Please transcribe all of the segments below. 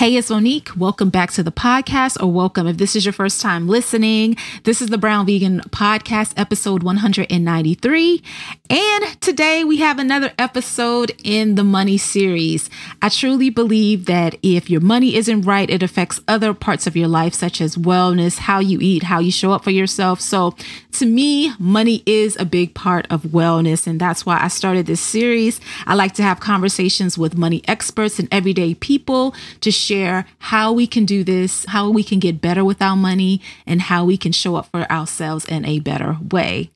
Hey, it's Monique. Welcome back to the podcast, or welcome if this is your first time listening. This is the Brown Vegan Podcast, episode 193. And today we have another episode in the money series. I truly believe that if your money isn't right, it affects other parts of your life, such as wellness, how you eat, how you show up for yourself. So, to me, money is a big part of wellness. And that's why I started this series. I like to have conversations with money experts and everyday people to share how we can do this, how we can get better with our money, and how we can show up for ourselves in a better way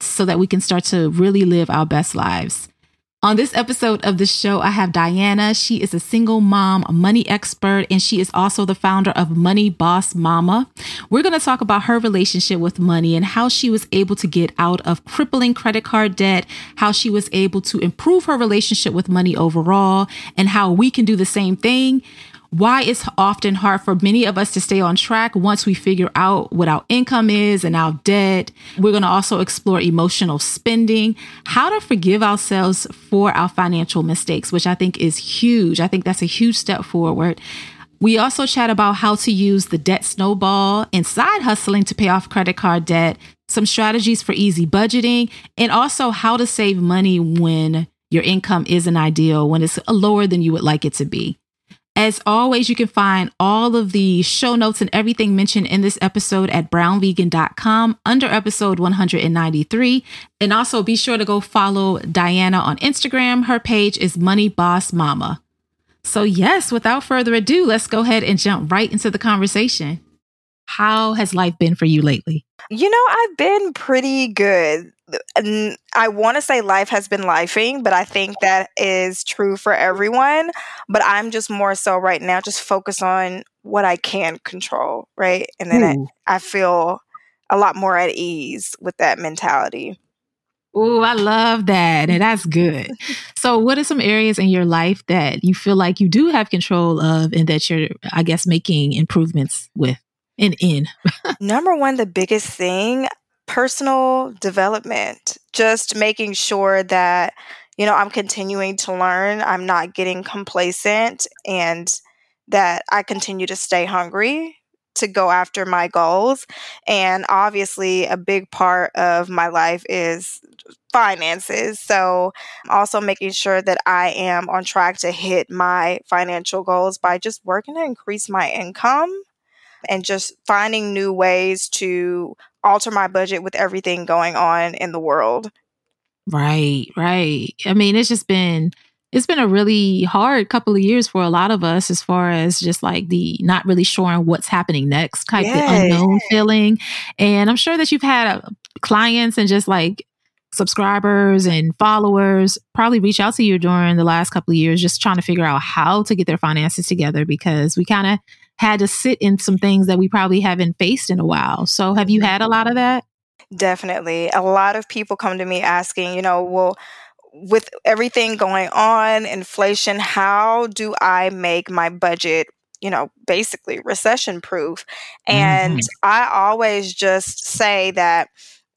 so that we can start to really live our best lives. On this episode of the show, I have Diana. She is a single mom, a money expert, and she is also the founder of Money Boss Mama. We're going to talk about her relationship with money and how she was able to get out of crippling credit card debt, how she was able to improve her relationship with money overall, and how we can do the same thing why it's often hard for many of us to stay on track once we figure out what our income is and our debt. We're going to also explore emotional spending, how to forgive ourselves for our financial mistakes, which I think is huge. I think that's a huge step forward. We also chat about how to use the debt snowball and side hustling to pay off credit card debt, some strategies for easy budgeting, and also how to save money when your income isn't ideal, when it's lower than you would like it to be. As always, you can find all of the show notes and everything mentioned in this episode at brownvegan.com under episode 193. And also be sure to go follow Diana on Instagram. Her page is Money Boss Mama. So, yes, without further ado, let's go ahead and jump right into the conversation. How has life been for you lately? You know, I've been pretty good. I want to say life has been lifing, but I think that is true for everyone. But I'm just more so right now, just focus on what I can control, right? And then I, hmm. I feel a lot more at ease with that mentality. Oh, I love that. And that's good. so, what are some areas in your life that you feel like you do have control of and that you're, I guess, making improvements with and in? Number one, the biggest thing personal development, just making sure that, you know, I'm continuing to learn, I'm not getting complacent, and that I continue to stay hungry to go after my goals. And obviously, a big part of my life is finances. So, also making sure that I am on track to hit my financial goals by just working to increase my income and just finding new ways to alter my budget with everything going on in the world. Right, right. I mean, it's just been it's been a really hard couple of years for a lot of us as far as just like the not really sure on what's happening next type of unknown feeling. And I'm sure that you've had uh, clients and just like subscribers and followers probably reach out to you during the last couple of years just trying to figure out how to get their finances together because we kind of had to sit in some things that we probably haven't faced in a while. So, have you had a lot of that? Definitely. A lot of people come to me asking, you know, well, with everything going on, inflation, how do I make my budget, you know, basically recession proof? And mm-hmm. I always just say that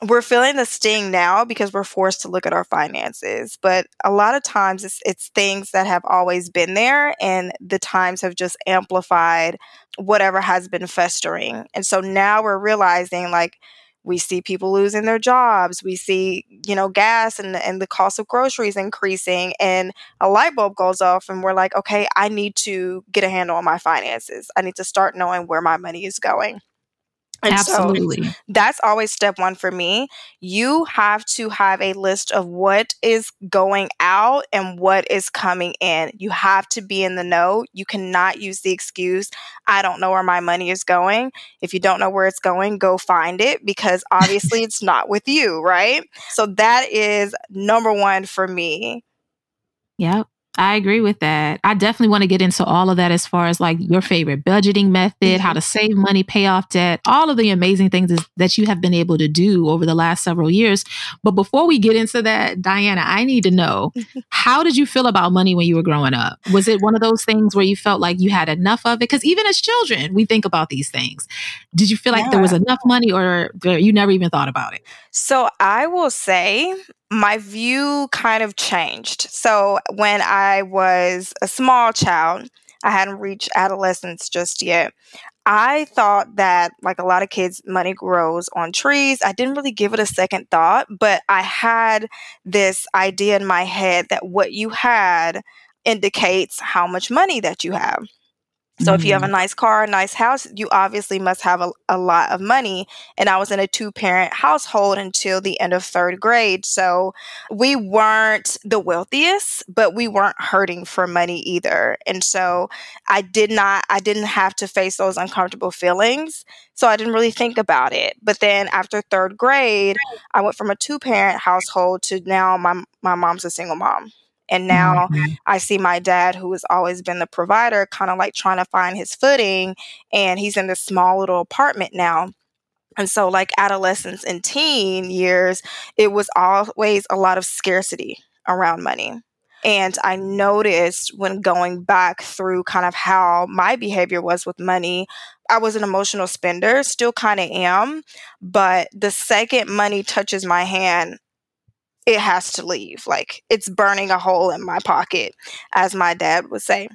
we're feeling the sting now because we're forced to look at our finances but a lot of times it's, it's things that have always been there and the times have just amplified whatever has been festering. And so now we're realizing like we see people losing their jobs we see you know gas and, and the cost of groceries increasing and a light bulb goes off and we're like okay i need to get a handle on my finances. I need to start knowing where my money is going and Absolutely. So that's always step one for me. You have to have a list of what is going out and what is coming in. You have to be in the know. You cannot use the excuse, I don't know where my money is going. If you don't know where it's going, go find it because obviously it's not with you, right? So that is number one for me. Yep. I agree with that. I definitely want to get into all of that as far as like your favorite budgeting method, how to mm-hmm. save money, pay off debt, all of the amazing things that you have been able to do over the last several years. But before we get into that, Diana, I need to know how did you feel about money when you were growing up? Was it one of those things where you felt like you had enough of it? Because even as children, we think about these things. Did you feel like yeah. there was enough money or you never even thought about it? So I will say my view kind of changed. So when I was a small child, I hadn't reached adolescence just yet. I thought that, like a lot of kids, money grows on trees. I didn't really give it a second thought, but I had this idea in my head that what you had indicates how much money that you have. So if you have a mm-hmm. nice car, a nice house, you obviously must have a, a lot of money. And I was in a two parent household until the end of third grade. So we weren't the wealthiest, but we weren't hurting for money either. And so I did not, I didn't have to face those uncomfortable feelings. So I didn't really think about it. But then after third grade, I went from a two parent household to now my, my mom's a single mom. And now mm-hmm. I see my dad, who has always been the provider, kind of like trying to find his footing. And he's in this small little apartment now. And so, like adolescence and teen years, it was always a lot of scarcity around money. And I noticed when going back through kind of how my behavior was with money, I was an emotional spender, still kind of am. But the second money touches my hand, it has to leave. Like it's burning a hole in my pocket, as my dad would say.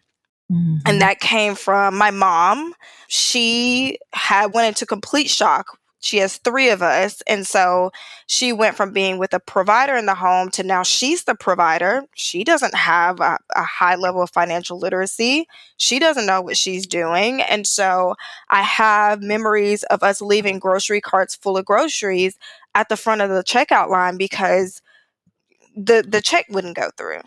Mm-hmm. And that came from my mom. She had went into complete shock. She has three of us. And so she went from being with a provider in the home to now she's the provider. She doesn't have a, a high level of financial literacy. She doesn't know what she's doing. And so I have memories of us leaving grocery carts full of groceries at the front of the checkout line because the the check wouldn't go through.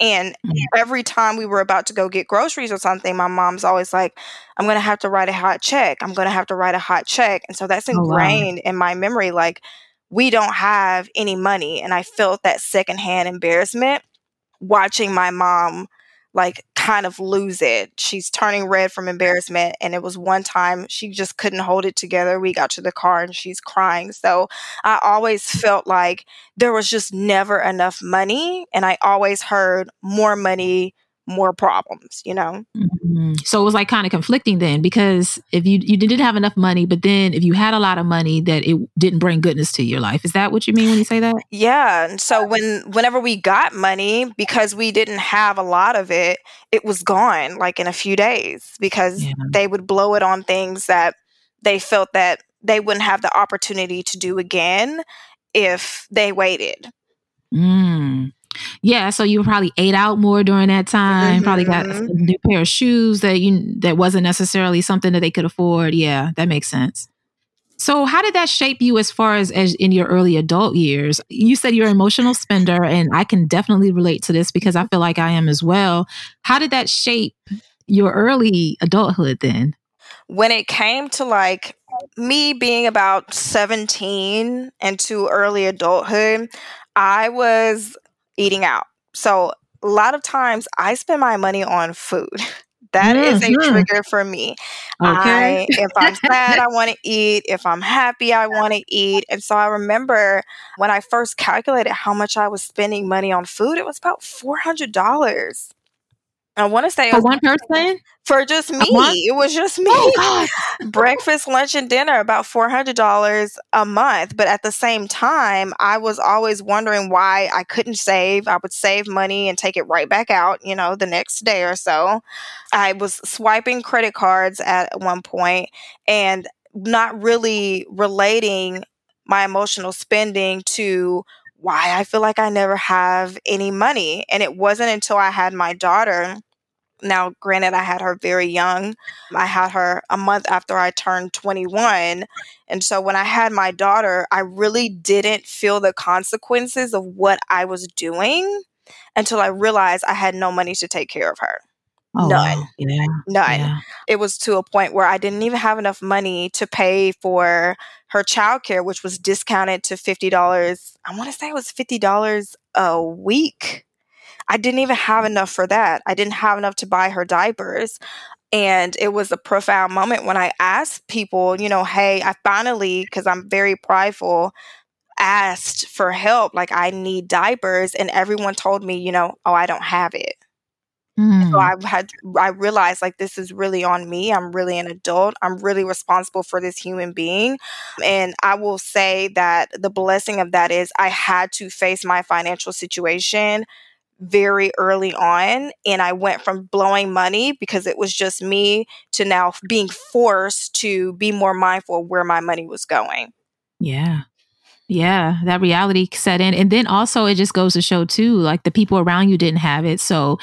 And mm-hmm. every time we were about to go get groceries or something, my mom's always like, I'm going to have to write a hot check. I'm going to have to write a hot check. And so that's ingrained oh, wow. in my memory. Like, we don't have any money. And I felt that secondhand embarrassment watching my mom like kind of lose it. She's turning red from embarrassment. And it was one time she just couldn't hold it together. We got to the car and she's crying. So I always felt like there was just never enough money. And I always heard more money, more problems, you know? Mm-hmm. So it was like kind of conflicting then because if you, you didn't have enough money, but then if you had a lot of money that it didn't bring goodness to your life. Is that what you mean when you say that? Yeah. And so when whenever we got money, because we didn't have a lot of it, it was gone like in a few days because yeah. they would blow it on things that they felt that they wouldn't have the opportunity to do again if they waited. Mm. Yeah, so you probably ate out more during that time. Mm-hmm. Probably got a mm-hmm. new pair of shoes that you that wasn't necessarily something that they could afford. Yeah, that makes sense. So, how did that shape you as far as, as in your early adult years? You said you're an emotional spender, and I can definitely relate to this because I feel like I am as well. How did that shape your early adulthood then? When it came to like me being about 17 and to early adulthood, I was eating out. So a lot of times I spend my money on food. That mm-hmm. is a trigger for me. Okay. I, if I'm sad, I want to eat. If I'm happy, I want to eat. And so I remember when I first calculated how much I was spending money on food, it was about $400. I want to say for one person for just me. It was just me. Oh, Breakfast, lunch, and dinner about four hundred dollars a month. But at the same time, I was always wondering why I couldn't save. I would save money and take it right back out. You know, the next day or so. I was swiping credit cards at one point and not really relating my emotional spending to why I feel like I never have any money. And it wasn't until I had my daughter. Now, granted, I had her very young. I had her a month after I turned 21. And so when I had my daughter, I really didn't feel the consequences of what I was doing until I realized I had no money to take care of her. Oh, None. Yeah. None. Yeah. It was to a point where I didn't even have enough money to pay for her childcare, which was discounted to $50. I want to say it was $50 a week. I didn't even have enough for that. I didn't have enough to buy her diapers. And it was a profound moment when I asked people, you know, hey, I finally, because I'm very prideful, asked for help. Like, I need diapers. And everyone told me, you know, oh, I don't have it. So Mm. I had I realized like this is really on me. I'm really an adult. I'm really responsible for this human being. And I will say that the blessing of that is I had to face my financial situation very early on and I went from blowing money because it was just me to now being forced to be more mindful of where my money was going. Yeah. Yeah, that reality set in. And then also it just goes to show too, like the people around you didn't have it. So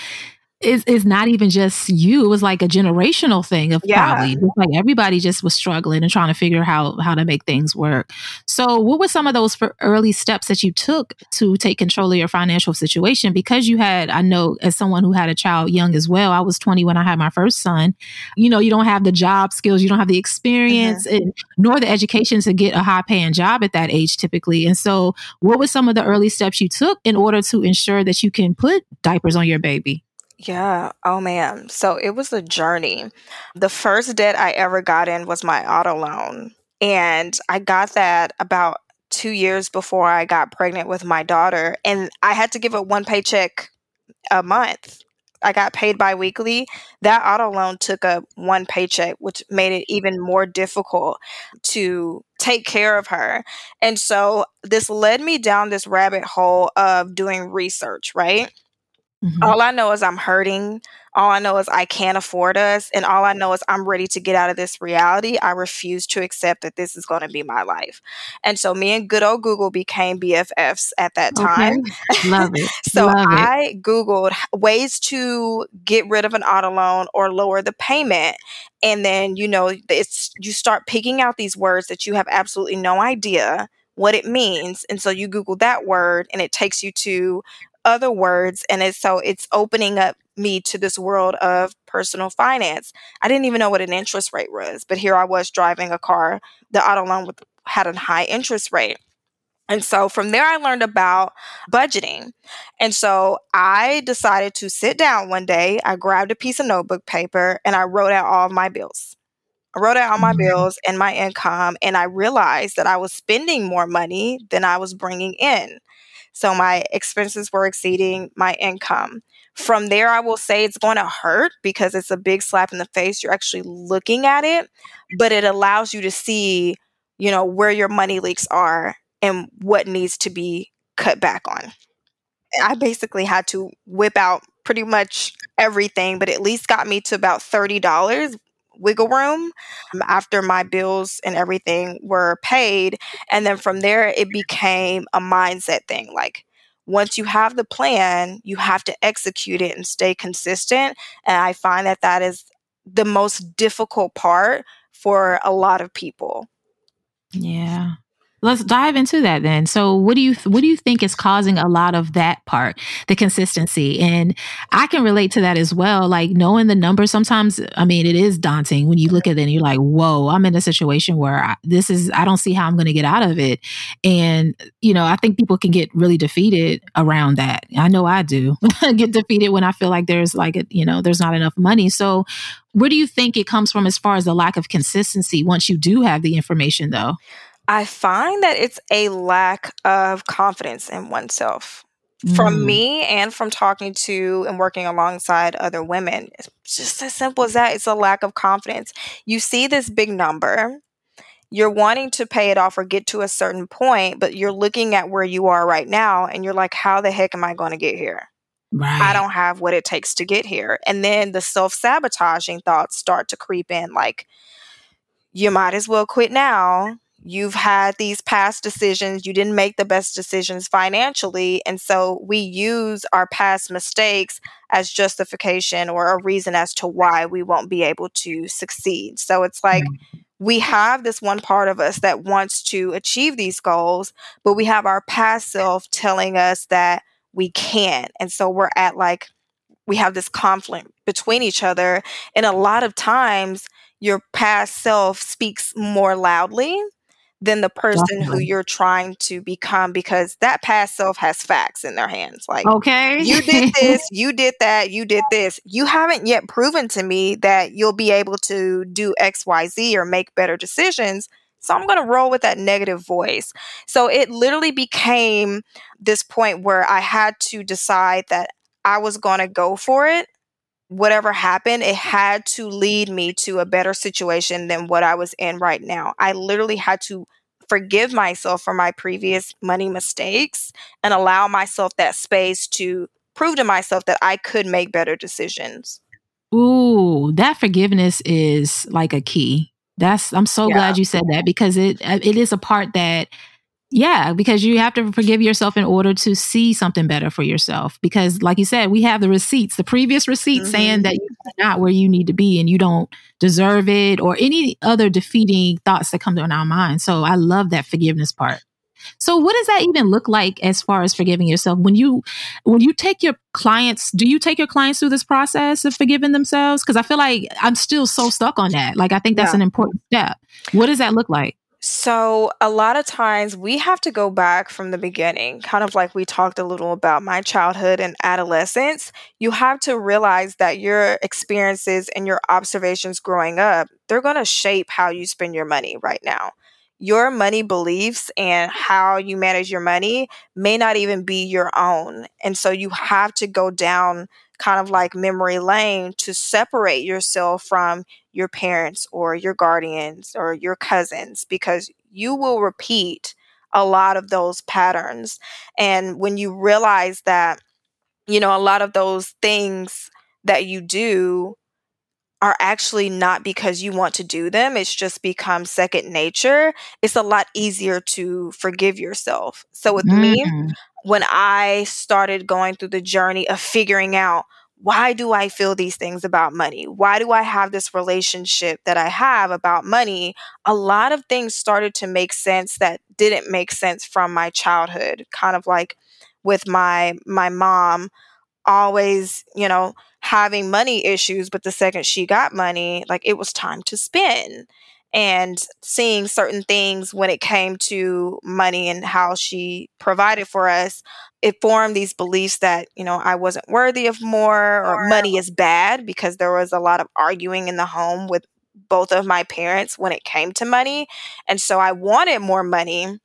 it's, it's not even just you. It was like a generational thing of Yeah. probably just like everybody just was struggling and trying to figure how how to make things work. So what were some of those early steps that you took to take control of your financial situation? Because you had, I know as someone who had a child young as well, I was 20 when I had my first son. You know, you don't have the job skills, you don't have the experience mm-hmm. and nor the education to get a high paying job at that age typically. And so what were some of the early steps you took in order to ensure that you can put diapers on your baby? Yeah. Oh man. So it was a journey. The first debt I ever got in was my auto loan. And I got that about two years before I got pregnant with my daughter. And I had to give it one paycheck a month. I got paid biweekly. That auto loan took up one paycheck, which made it even more difficult to take care of her. And so this led me down this rabbit hole of doing research, right? Mhm. All I know is I'm hurting. All I know is I can't afford us. And all I know is I'm ready to get out of this reality. I refuse to accept that this is going to be my life. And so me and good old Google became BFFs at that time. Okay. Love it. So Love it. I Googled ways to get rid of an auto loan or lower the payment. And then, you know, it's you start picking out these words that you have absolutely no idea what it means. And so you Google that word and it takes you to other words. And it's so it's opening up me to this world of personal finance. I didn't even know what an interest rate was, but here I was driving a car. The auto loan with, had a high interest rate. And so from there, I learned about budgeting. And so I decided to sit down one day. I grabbed a piece of notebook paper and I wrote out all of my bills. I wrote out all my Mhm. bills and my income, and I realized that I was spending more money than I was bringing in. So my expenses were exceeding my income. From there, I will say it's going to hurt because it's a big slap in the face. You're actually looking at it, but it allows you to see, you know, where your money leaks are and what needs to be cut back on. I basically had to whip out pretty much everything, but at least got me to about $30 wiggle room um, after my bills and everything were paid. And then from there, it became a mindset thing. Like, once you have the plan, you have to execute it and stay consistent. And I find that that is the most difficult part for a lot of people. Yeah. Let's dive into that then. So, what do you what do you think is causing a lot of that part, the consistency? And I can relate to that as well. Like knowing the numbers, sometimes I mean it is daunting when you look at it and you're like, "Whoa, I'm in a situation where I, this is I don't see how I'm going to get out of it." And you know, I think people can get really defeated around that. I know I do get defeated when I feel like there's like a, you know there's not enough money. So, where do you think it comes from as far as the lack of consistency once you do have the information, though? I find that it's a lack of confidence in oneself. From Mm. me and from talking to and working alongside other women, it's just as simple as that. It's a lack of confidence. You see this big number, you're wanting to pay it off or get to a certain point, but you're looking at where you are right now and you're like, how the heck am I going to get here? Right. I don't have what it takes to get here. And then the self sabotaging thoughts start to creep in like, you might as well quit now. You've had these past decisions, you didn't make the best decisions financially. And so we use our past mistakes as justification or a reason as to why we won't be able to succeed. So it's like, mm-hmm. we have this one part of us that wants to achieve these goals, but we have our past self telling us that we can't. And so we're at like, we have this conflict between each other. And a lot of times, your past self speaks more loudly than the person Definitely. who you're trying to become because that past self has facts in their hands. Like, okay, you did this, you did that, you did this. You haven't yet proven to me that you'll be able to do XYZ or make better decisions. So I'm going to roll with that negative voice. So it literally became this point where I had to decide that I was going to go for it whatever happened, it had to lead me to a better situation than what I was in right now. I literally had to forgive myself for my previous money mistakes and allow myself that space to prove to myself that I could make better decisions. Ooh, that forgiveness is like a key. That's I'm so yeah. glad you said that because it uh, it is a part that yeah, because you have to forgive yourself in order to see something better for yourself. Because, like you said, we have the receipts, the previous receipts mm-hmm. saying that you're not where you need to be and you don't deserve it, or any other defeating thoughts that come to our mind. So, I love that forgiveness part. So, what does that even look like as far as forgiving yourself? When you when you take your clients, do you take your clients through this process of forgiving themselves? Because I feel like I'm still so stuck on that. Like, I think that's yeah. an important step. What does that look like? So, a lot of times we have to go back from the beginning, kind of like we talked a little about my childhood and adolescence. You have to realize that your experiences and your observations growing up, they're going to shape how you spend your money right now. Your money beliefs and how you manage your money may not even be your own. And so you have to go down kind of like memory lane to separate yourself from your parents or your guardians or your cousins because you will repeat a lot of those patterns. And when you realize that, you know, a lot of those things that you do are actually not because you want to do them, it's just become second nature, it's a lot easier to forgive yourself. So with mm. me, when I started going through the journey of figuring out why do I feel these things about money? Why do I have this relationship that I have about money? A lot of things started to make sense that didn't make sense from my childhood, kind of like with my my mom always, you know, having money issues, but the second she got money, like it was time to spend and seeing certain things when it came to money and how she provided for us it formed these beliefs that you know i wasn't worthy of more or money is bad because there was a lot of arguing in the home with both of my parents when it came to money and so i wanted more money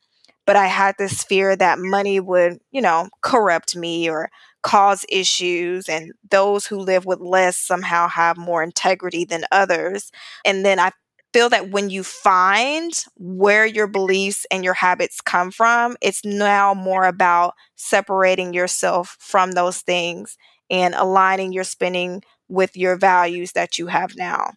but i had this fear that money would you know corrupt me or cause issues and those who live with less somehow have more integrity than others and then i feel that when you find where your beliefs and your habits come from, it's now more about separating yourself from those things and aligning your spending with your values that you have now.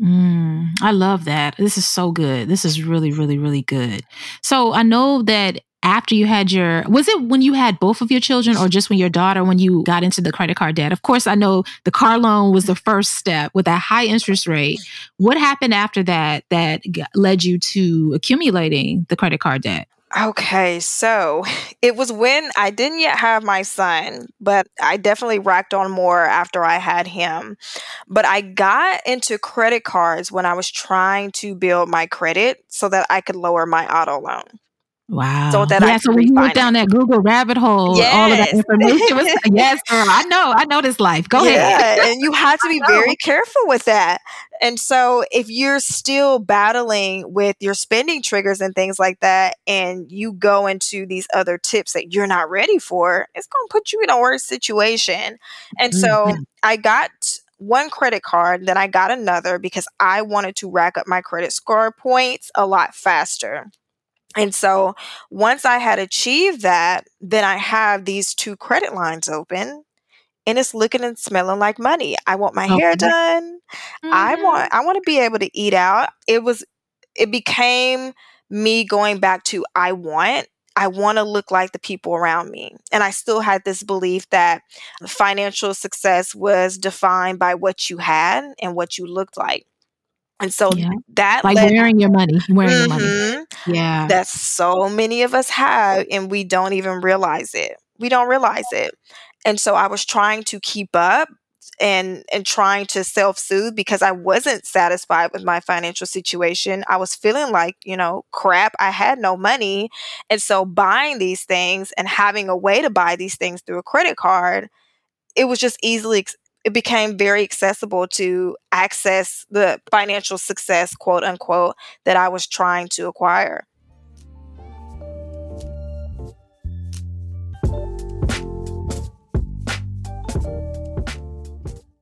Mm, I love that. This is so good. This is really, really, really good. So I know that after you had your was it when you had both of your children or just when your daughter when you got into the credit card debt of course i know the car loan was the first step with that high interest rate what happened after that that led you to accumulating the credit card debt Okay, so it was when I didn't yet have my son, but I definitely racked on more after I had him. But I got into credit cards when I was trying to build my credit so that I could lower my auto loan. Wow. So that yeah, I so when you went down that Google rabbit hole, yes. all of that information was yes, girl. I know, I know this life. Go yeah, ahead. and you have to be very careful with that. And so if you're still battling with your spending triggers and things like that, and you go into these other tips that you're not ready for, it's gonna put you in a worse situation. And so mm-hmm. I got one credit card, then I got another because I wanted to rack up my credit score points a lot faster. And so once I had achieved that, then I have these two credit lines open and it's looking and smelling like money. I want my hair done. Mm-hmm. I want I want to be able to eat out. It was it became me going back to I want I want to look like the people around me. And I still had this belief that financial success was defined by what you had and what you looked like. And so yeah. that like led, wearing your money, wearing mm-hmm, your money. Yeah. That so many of us have and we don't even realize it. We don't realize it. And so I was trying to keep up and and trying to self-soothe because I wasn't satisfied with my financial situation. I was feeling like, you know, crap, I had no money. And so buying these things and having a way to buy these things through a credit card, it was just easily it became very accessible to access the financial success, quote unquote, that I was trying to acquire.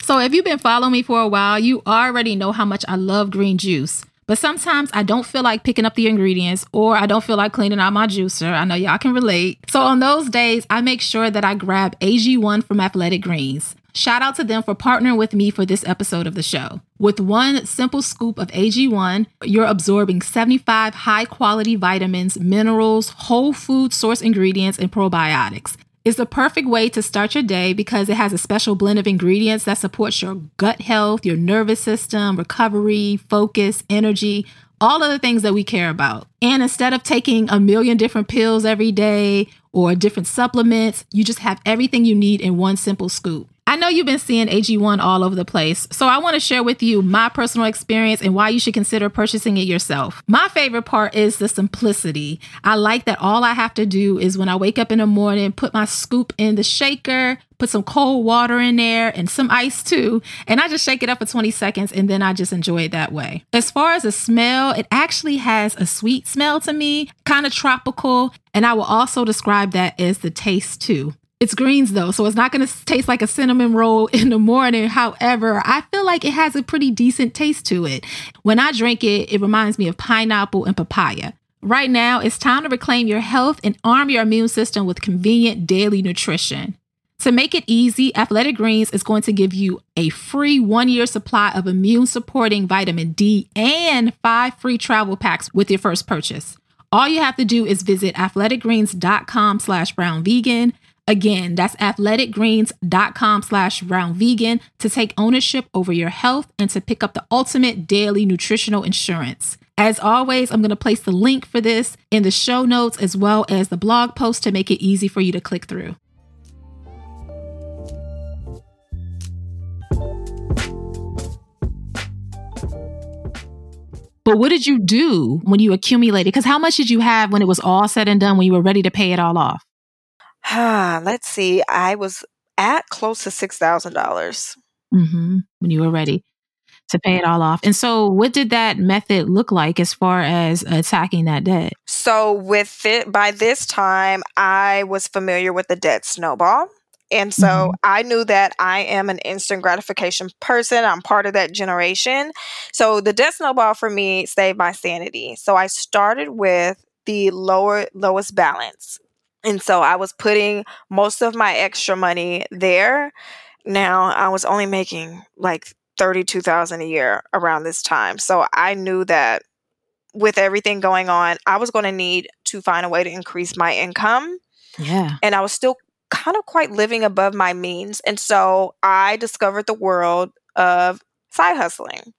So, if you've been following me for a while, you already know how much I love green juice. But sometimes I don't feel like picking up the ingredients or I don't feel like cleaning out my juicer. I know y'all can relate. So, on those days, I make sure that I grab AG1 from Athletic Greens. Shout out to them for partnering with me for this episode of the show. With one simple scoop of AG1, you're absorbing 75 high quality vitamins, minerals, whole food source ingredients, and probiotics. It's the perfect way to start your day because it has a special blend of ingredients that supports your gut health, your nervous system, recovery, focus, energy, all of the things that we care about. And instead of taking a million different pills every day or different supplements, you just have everything you need in one simple scoop. I know you've been seeing AG1 all over the place, so I want to share with you my personal experience and why you should consider purchasing it yourself. My favorite part is the simplicity. I like that all I have to do is when I wake up in the morning, put my scoop in the shaker, put some cold water in there and some ice too, and I just shake it up for 20 seconds and then I just enjoy it that way. As far as the smell, it actually has a sweet smell to me, kind of tropical, and I will also describe that as the taste too. It's greens though, so it's not going to taste like a cinnamon roll in the morning. However, I feel like it has a pretty decent taste to it. When I drink it, it reminds me of pineapple and papaya. Right now, it's time to reclaim your health and arm your immune system with convenient daily nutrition. To make it easy, Athletic Greens is going to give you a free one year supply of immune supporting vitamin D and five free travel packs with your first purchase. All you have to do is visit athleticgreens.com slash brown vegan. Again, that's athleticgreens.com slash brown vegan to take ownership over your health and to pick up the ultimate daily nutritional insurance. As always, I'm going to place the link for this in the show notes as well as the blog post to make it easy for you to click through. But what did you do when you accumulated? Because how much did you have when it was all said and done when you were ready to pay it all off? Ah, let's see. I was at close to six thousand dollars. Mm-hmm. When you were ready to pay it all off. And so, what did that method look like as far as attacking that debt? So, with it, by this time, I was familiar with the debt snowball. And so mm-hmm. I knew that I am an instant gratification person. I'm part of that generation. So the debt snowball for me saved my sanity. So I started with the lower lowest balance. And so I was putting most of my extra money there. Now I was only making like 32,000 a year around this time. So I knew that with everything going on, I was going to need to find a way to increase my income. Yeah. And I was still kind of quite living above my means. And so I discovered the world of side hustling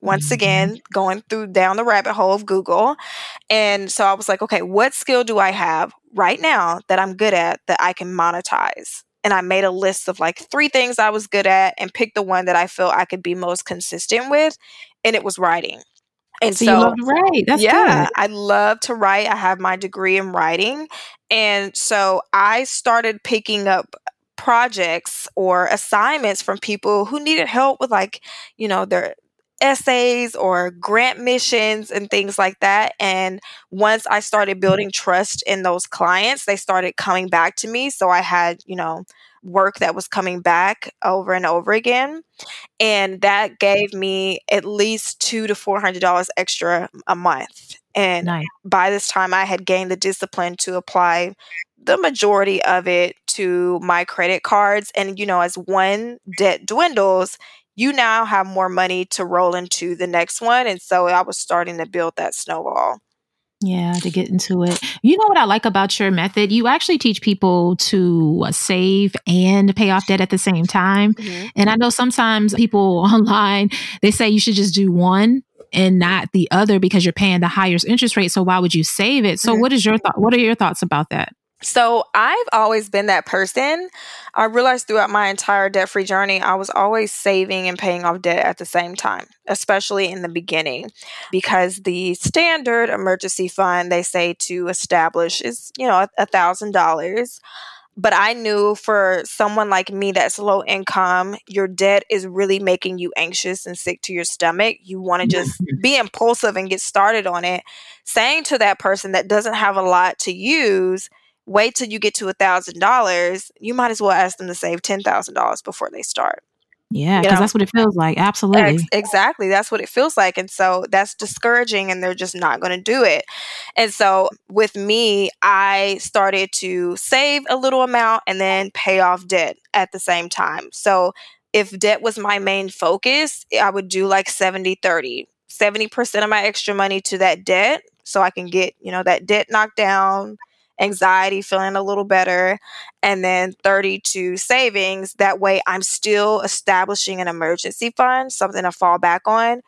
once mm-hmm. again going through down the rabbit hole of Google. And so I was like, okay, what skill do I have right now that I'm good at that I can monetize? And I made a list of like three things I was good at and picked the one that I feel I could be most consistent with. And it was writing. And so, so you love to write. That's yeah, good. I love to write. I have my degree in writing. And so I started picking up projects or assignments from people who needed help with like, you know, their essays or grant missions and things like that. And once I started mm-hmm. building trust in those clients, they started coming back to me. So I had, you know, work that was coming back over and over again. And that gave me at least two to four hundred dollars extra a month. And nice. by this time I had gained the discipline to apply the majority of it to my credit cards. And you know, as one debt dwindles, you now have more money to roll into the next one. And so I was starting to build that snowball. Yeah, to get into it. You know what I like about your method? You actually teach people to save and pay off debt at the same time. Mm-hmm. And I know sometimes people online, they say you should just do one and not the other because you're paying the higher interest rate. So why would you save it? So mm-hmm. what is your thought? What are your thoughts about that? So I've always been that person. I realized throughout my entire debt free journey, I was always saving and paying off debt at the same time, especially in the beginning, because the standard emergency fund they say to establish is, you know, a thousand dollars. But I knew for someone like me that's low income, your debt is really making you anxious and sick to your stomach. You want to mm-hmm. just be impulsive and get started on it. Saying to that person that doesn't have a lot to use, wait till you get to a thousand dollars, you might as well ask them to save ten thousand dollars before they start. Yeah, because that's what it feels like. Absolutely. Ex- exactly. That's what it feels like. And so that's discouraging and they're just not going to do it. And so with me, I started to save a little amount and then pay off debt at the same time. So if debt was my main focus, I would do like 70 30. 70% of my extra money to that debt so I can get, you know, that debt knocked down anxiety, feeling a little better, and then 32 savings. That way, I'm still establishing an emergency fund, something to fall back on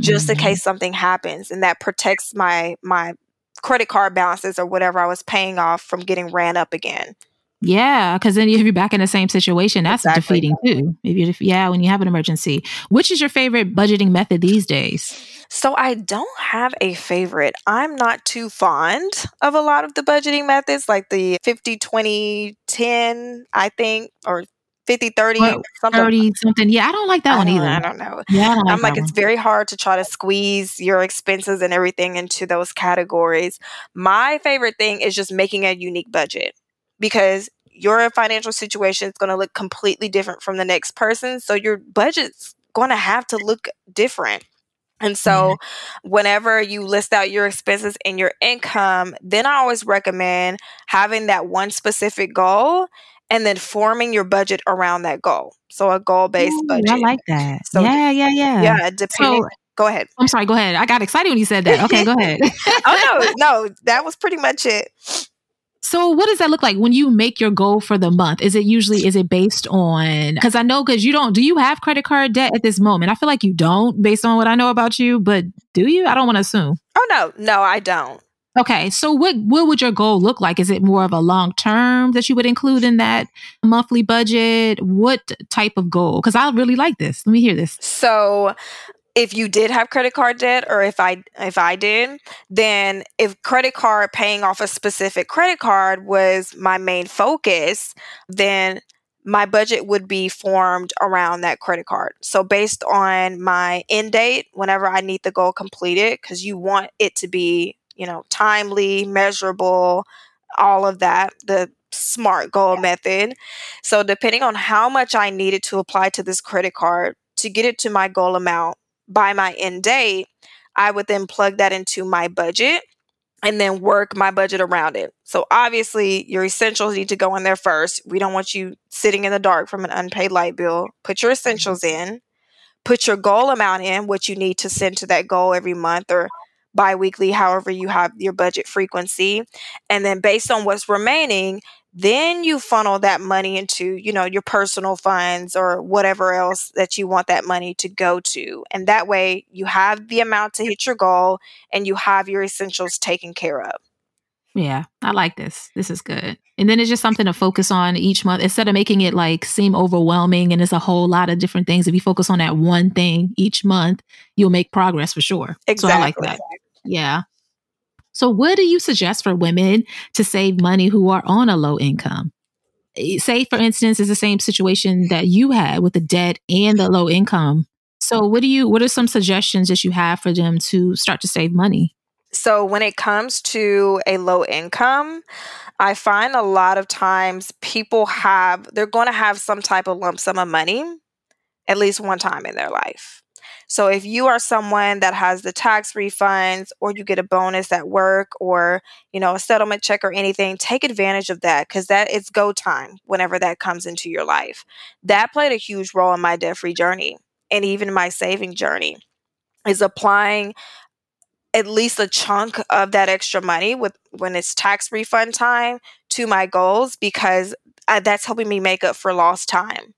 just mm-hmm. in case something happens and that protects my my credit card balances or whatever I was paying off from getting ran up again. Yeah, because then if you're back in the same situation, that's exactly. defeating too. If you, yeah, when you have an emergency, which is your favorite budgeting method these days? So I don't have a favorite. I'm not too fond of a lot of the budgeting methods, like the 50, 20, 10, I think, or 50 30 well, something 30 something yeah i don't like that I one either i don't know yeah I like i'm like it's very hard to try to squeeze your expenses and everything into those categories my favorite thing is just making a unique budget because your financial situation is going to look completely different from the next person. So your budget's going to have to look different. And so, mm-hmm. whenever you list out your expenses and your income, then I always recommend having that one specific goal and then forming your budget around that goal. So, a goal based budget. I like that. So, yeah, yeah, yeah. Yeah, depending. So, go ahead. I'm sorry, go ahead. I got excited when you said that. Okay, go ahead. oh, no, no, that was pretty much it. So what does that look like when you make your goal for the month? Is it usually is it based on cuz I know cuz you don't do you have credit card debt at this moment? I feel like you don't based on what I know about you, but do you? I don't want to assume. Oh no, no, I don't. Okay, so what what would your goal look like? Is it more of a long term that you would include in that monthly budget? What type of goal? Cuz I really like this. Let me hear this. So if you did have credit card debt or if I if I did, then if credit card paying off a specific credit card was my main focus, then my budget would be formed around that credit card. So based on my end date, whenever I need the goal completed cuz you want it to be, you know, timely, measurable, all of that, the smart goal method. So depending on how much I needed to apply to this credit card to get it to my goal amount, by my end date, I would then plug that into my budget and then work my budget around it. So obviously, your essentials need to go in there first. We don't want you sitting in the dark from an unpaid light bill. Put your essentials mm-hmm. in, put your goal amount in, what you need to send to that goal every month or biweekly, however you have your budget frequency. And then based on what's remaining, then you funnel that money into you know your personal funds or whatever else that you want that money to go to. And that way you have the amount to hit your goal and you have your essentials taken care of. Yeah i like this. This is good. And then it's just something to focus on each month instead of making it like seem overwhelming and it's a whole lot of different things. If you focus on that one thing each month you'll make progress for sure. Exactly. so i like that. Yeah so, what do you suggest for women to save money who are on a low income? Eh, say, for instance, is the same situation that you had with the debt and the low income. So, what do you? What are some suggestions that you have for them to start to save money? So, when it comes to a low income, I find a lot of times people have, they're going to have some type of lump sum of money at least one time in their life. So if you are someone that has the tax refunds or you get a bonus at work or, you know, a settlement check or anything, take advantage of that cuz that is go time whenever that comes into your life. That played a huge role in my debt-free journey and even my saving journey is applying at least a chunk of that extra money with when it's tax refund time to my goals because I, that's helping me make up for lost time.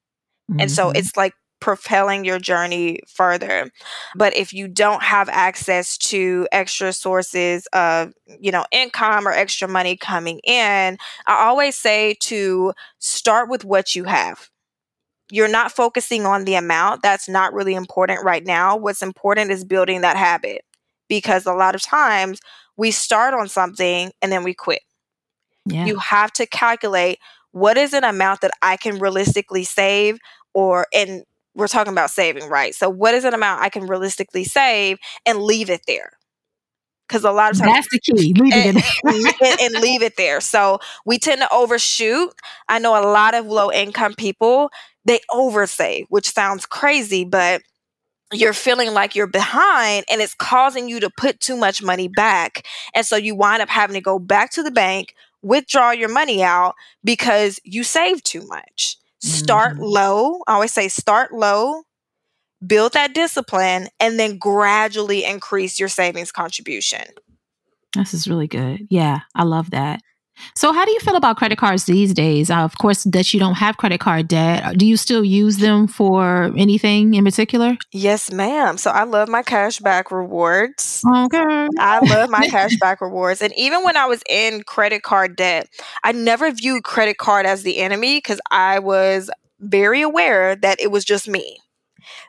Mm-hmm. And so mm-hmm. it's like propelling your journey further. But if you don't have access to extra sources of, you know, income or extra money coming in, I always say to start with what you have you're not focusing on the amount. That's not really important right now. What's important is building that habit because a lot of times we start on something and then we quit. Yeah. You have to calculate what is an amount that I can realistically save or and we're talking about saving, right? So what is an amount I can realistically save and leave it there? Because a lot of times that's the key. Leave and, it and, and leave it there. So we tend to overshoot. I know a lot of low income people they oversave, which sounds crazy, but you're feeling like you're behind and it's causing you to put too much money back. And so you wind up having to go back to the bank, withdraw your money out because you saved too much. Mm-hmm. Start low. I always say start low, build that discipline, and then gradually increase your savings contribution. This is really good. Yeah, I love that. So, how do you feel about credit cards these days? Uh, of course, that you don't have credit card debt. Do you still use them for anything in particular? Yes, ma'am. So, I love my cashback rewards. Okay. I love my cashback rewards. And even when I was in credit card debt, I never viewed credit card as the enemy because I was very aware that it was just me.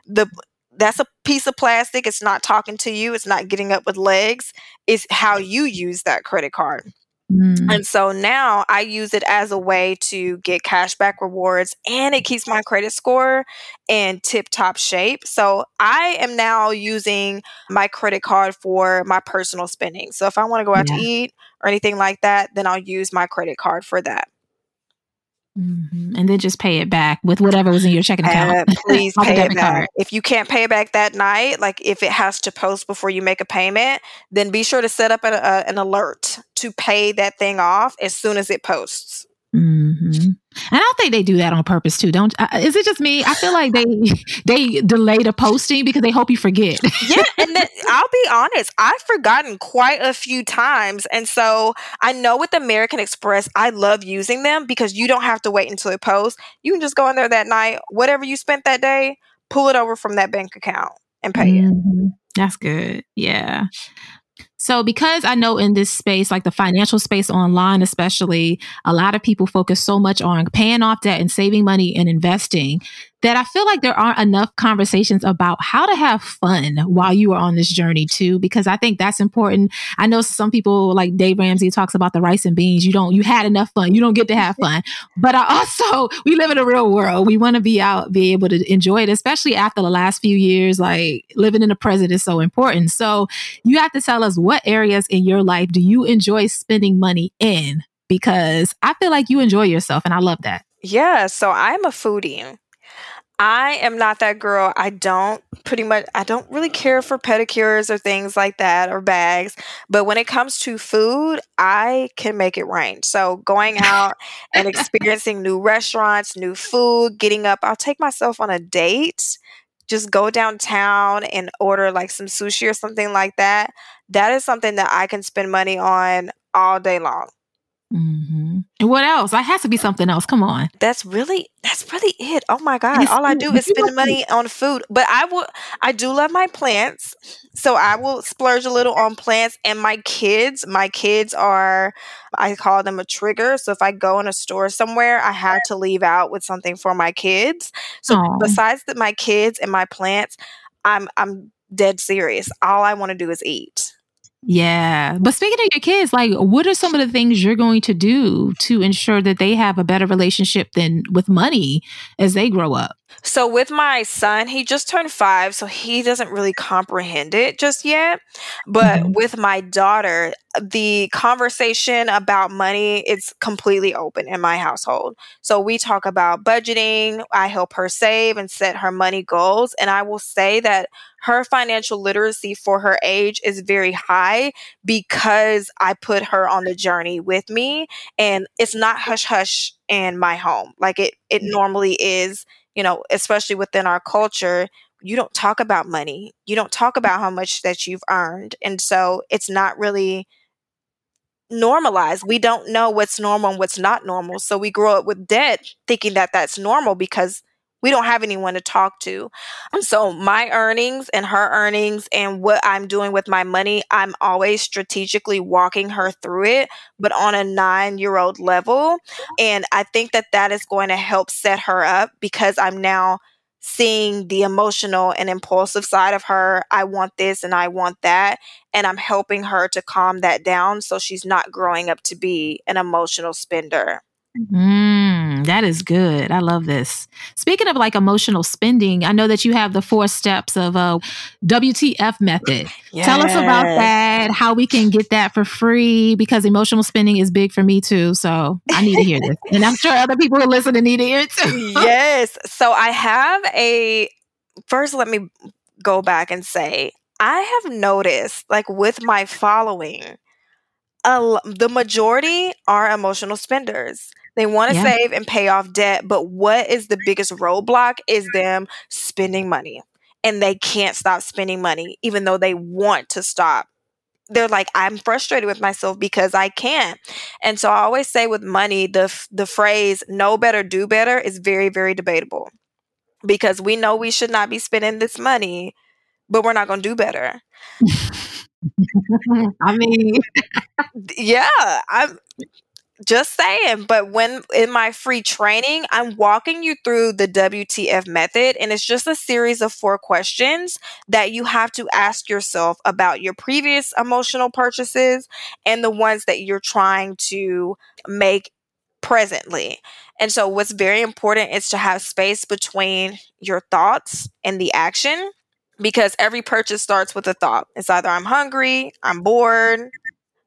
The that's a piece of plastic. It's not talking to you. It's not getting up with legs. It's how you use that credit card. Mm. And so now I use it as a way to get cashback rewards and it keeps my credit score in tip top shape. So I am now using my credit card for my personal spending. So if I want to go out yeah. to eat or anything like that, then I'll use my credit card for that. Mm-hmm. And then just pay it back with whatever was in your checking account. Uh, please pay it back. Card. If you can't pay it back that night, like if it has to post before you make a payment, then be sure to set up an, uh, an alert to pay that thing off as soon as it posts. Mm-hmm. And I think they do that on purpose too. Don't? Uh, is it just me? I feel like they they delay the posting because they hope you forget. yeah, and then, I'll be honest, I've forgotten quite a few times, and so I know with American Express, I love using them because you don't have to wait until it posts. You can just go in there that night, whatever you spent that day, pull it over from that bank account and pay mm-hmm. it. That's good. Yeah. So, because I know in this space, like the financial space online, especially, a lot of people focus so much on paying off debt and saving money and investing that I feel like there aren't enough conversations about how to have fun while you are on this journey too, because I think that's important. I know some people like Dave Ramsey talks about the rice and beans. You don't, you had enough fun. You don't get to have fun. But I also, we live in a real world. We want to be out, be able to enjoy it, especially after the last few years. Like living in the present is so important. So you have to tell us what areas in your life do you enjoy spending money in? Because I feel like you enjoy yourself and I love that. Yeah. So I'm a foodie. I am not that girl. I don't pretty much I don't really care for pedicures or things like that or bags, but when it comes to food, I can make it rain. So going out and experiencing new restaurants, new food, getting up, I'll take myself on a date. Just go downtown and order like some sushi or something like that. That is something that I can spend money on all day long. Mm-hmm. And what else? I has to be something else. Come on. That's really that's really it. Oh my god! All I do is spend money on food. But I will. I do love my plants, so I will splurge a little on plants. And my kids, my kids are, I call them a trigger. So if I go in a store somewhere, I have to leave out with something for my kids. So Aww. besides that, my kids and my plants, I'm I'm dead serious. All I want to do is eat. Yeah. But speaking of your kids, like what are some of the things you're going to do to ensure that they have a better relationship than with money as they grow up? So with my son, he just turned 5, so he doesn't really comprehend it just yet. But mm-hmm. with my daughter, the conversation about money it's completely open in my household. So we talk about budgeting, I help her save and set her money goals, and I will say that her financial literacy for her age is very high because I put her on the journey with me and it's not hush hush in my home like it it normally is, you know, especially within our culture you don't talk about money. You don't talk about how much that you've earned. And so it's not really normalized. We don't know what's normal and what's not normal. So we grow up with debt thinking that that's normal because we don't have anyone to talk to. So my earnings and her earnings and what I'm doing with my money, I'm always strategically walking her through it, but on a 9-year-old level. And I think that that is going to help set her up because I'm now seeing the emotional and impulsive side of her. I want this and I want that. And I'm helping her to calm that down so she's not growing up to be an emotional spender. Mm, that is good. I love this. Speaking of like emotional spending, I know that you have the four steps of a WTF method. Yes. Tell us about that, how we can get that for free because emotional spending is big for me too. So I need to hear this. And I'm sure other people who listen to need to hear it too. yes. So I have a first let me go back and say I have noticed like with my following uh, the majority are emotional spenders. They want to yeah. save and pay off debt, but what is the biggest roadblock is them spending money. And they can't stop spending money even though they want to stop. They're like I'm frustrated with myself because I can't. And so I always say with money the the phrase know better do better is very very debatable. Because we know we should not be spending this money, but we're not going to do better. I mean, yeah, I'm just saying. But when in my free training, I'm walking you through the WTF method, and it's just a series of four questions that you have to ask yourself about your previous emotional purchases and the ones that you're trying to make presently. And so, what's very important is to have space between your thoughts and the action because every purchase starts with a thought. It's either I'm hungry, I'm bored,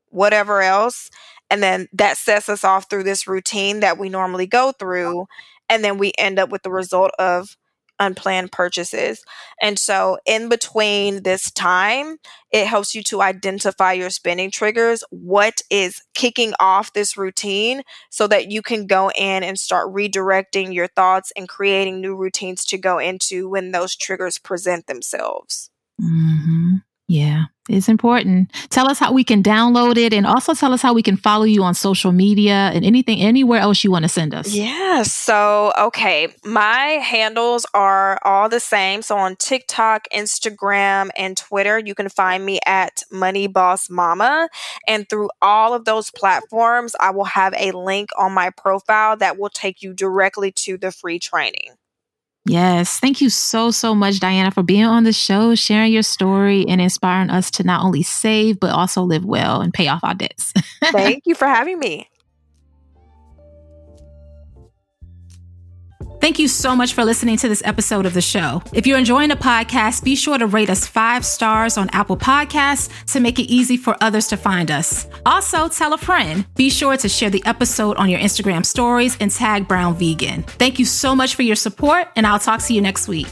whatever else. And then that sets us off through this routine that we normally go through. And then we end up with the result of unplanned purchases. And so, in between this time, it helps you to identify your spending triggers, what is kicking off this routine, so that you can go in and start redirecting your thoughts and creating new routines to go into when those triggers present themselves. Mm-hmm. Yeah, it's important. Tell us how we can download it and also tell us how we can follow you on social media and anything, anywhere else you want to send us. Yeah. So, okay. My handles are all the same. So on TikTok, Instagram, and Twitter, you can find me at Money Boss Mama. And through all of those platforms, I will have a link on my profile that will take you directly to the free training. Yes. Thank you so, so much, Diana, for being on the show, sharing your story, and inspiring us to not only save, but also live well and pay off our debts. Thank you for having me. Thank you so much for listening to this episode of the show. If you're enjoying the podcast, be sure to rate us five stars on Apple Podcasts to make it easy for others to find us. Also, tell a friend. Be sure to share the episode on your Instagram stories and tag Brown Vegan. Thank you so much for your support, and I'll talk to you next week.